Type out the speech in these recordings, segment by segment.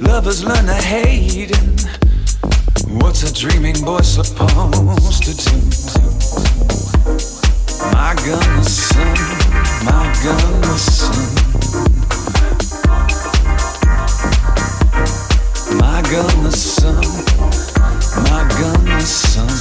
lovers learn to hate. What's a dreaming boy supposed to do? My gun is son, my gun is son. My gun is son, my gun is son.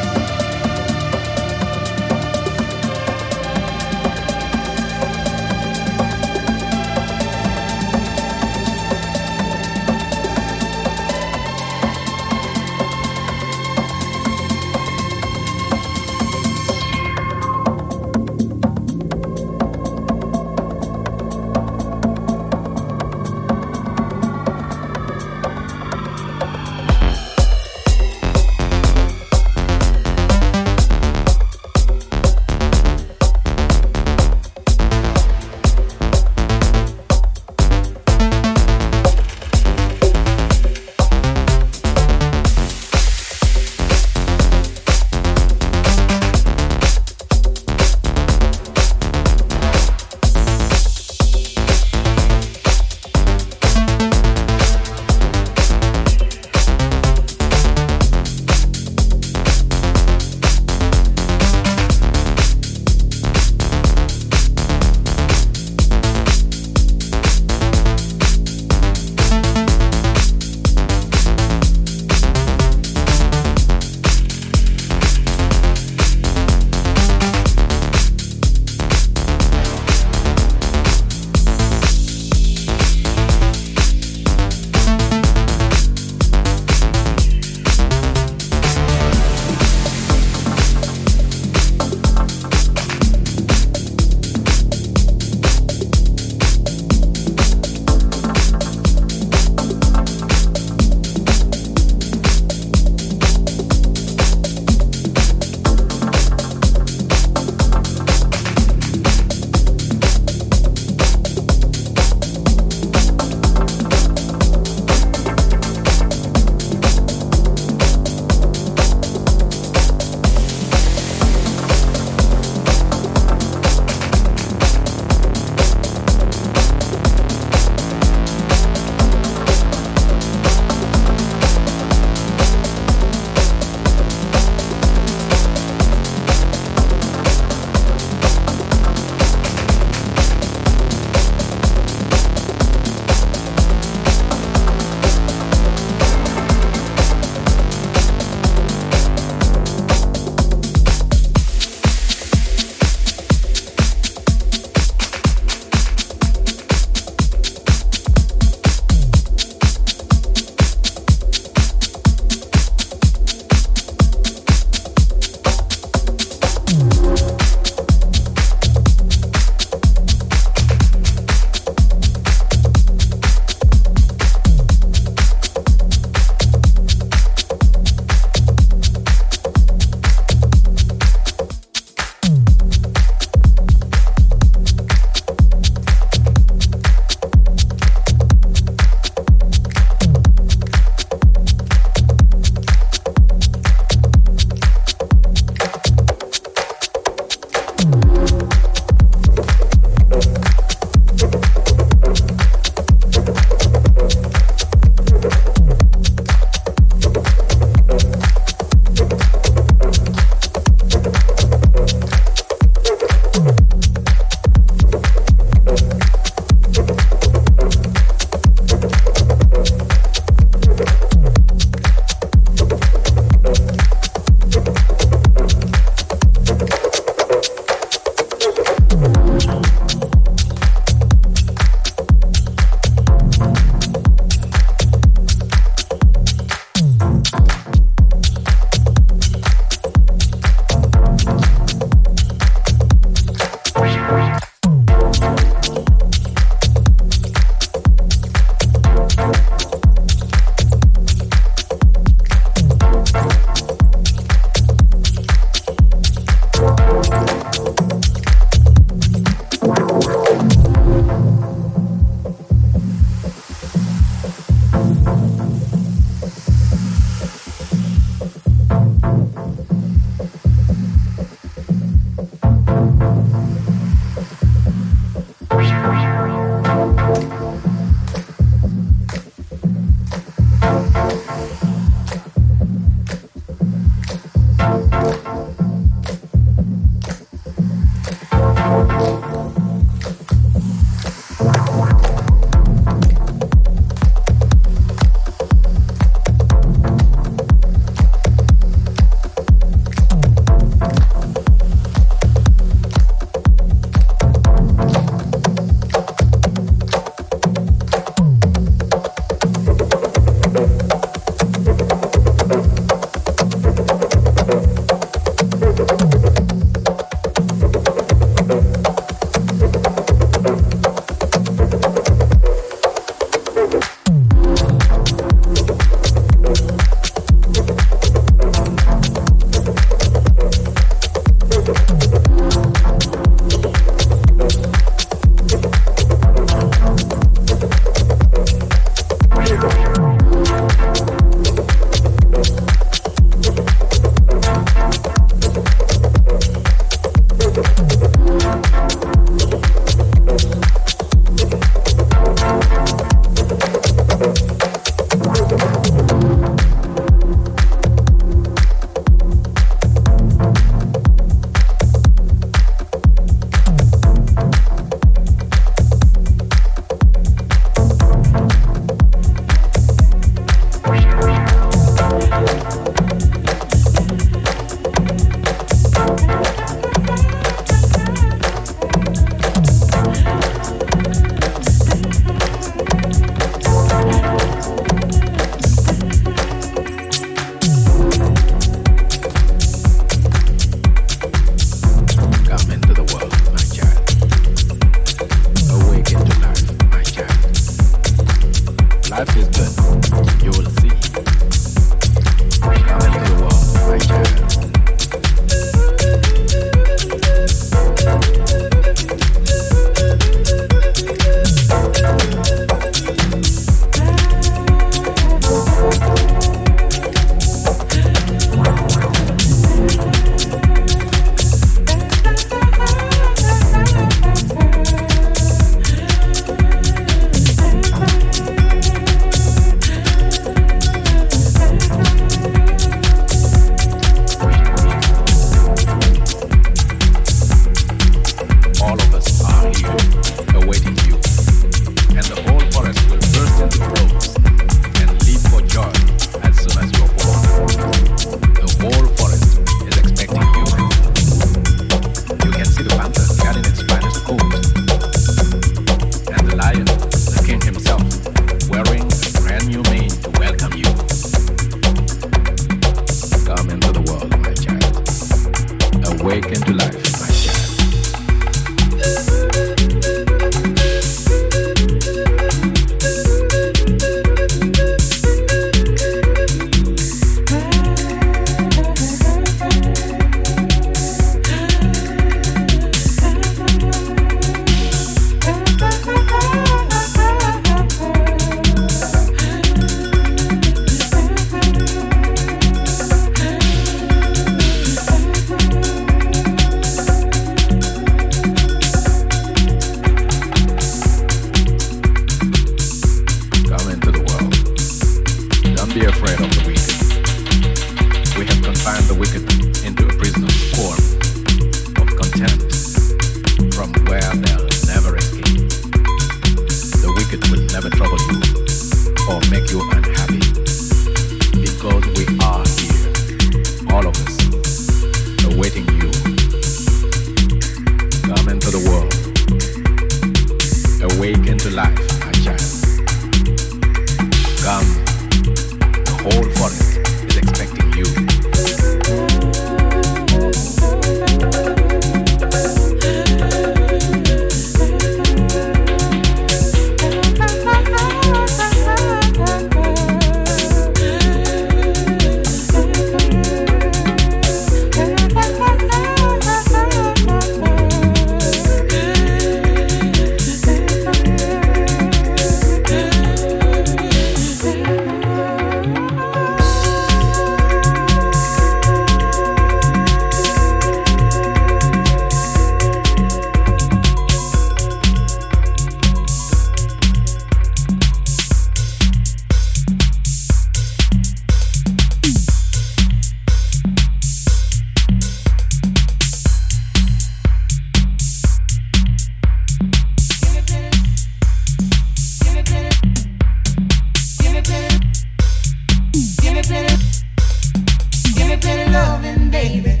loving, baby.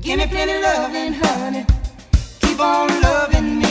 Give me plenty loving, honey. Keep on loving me.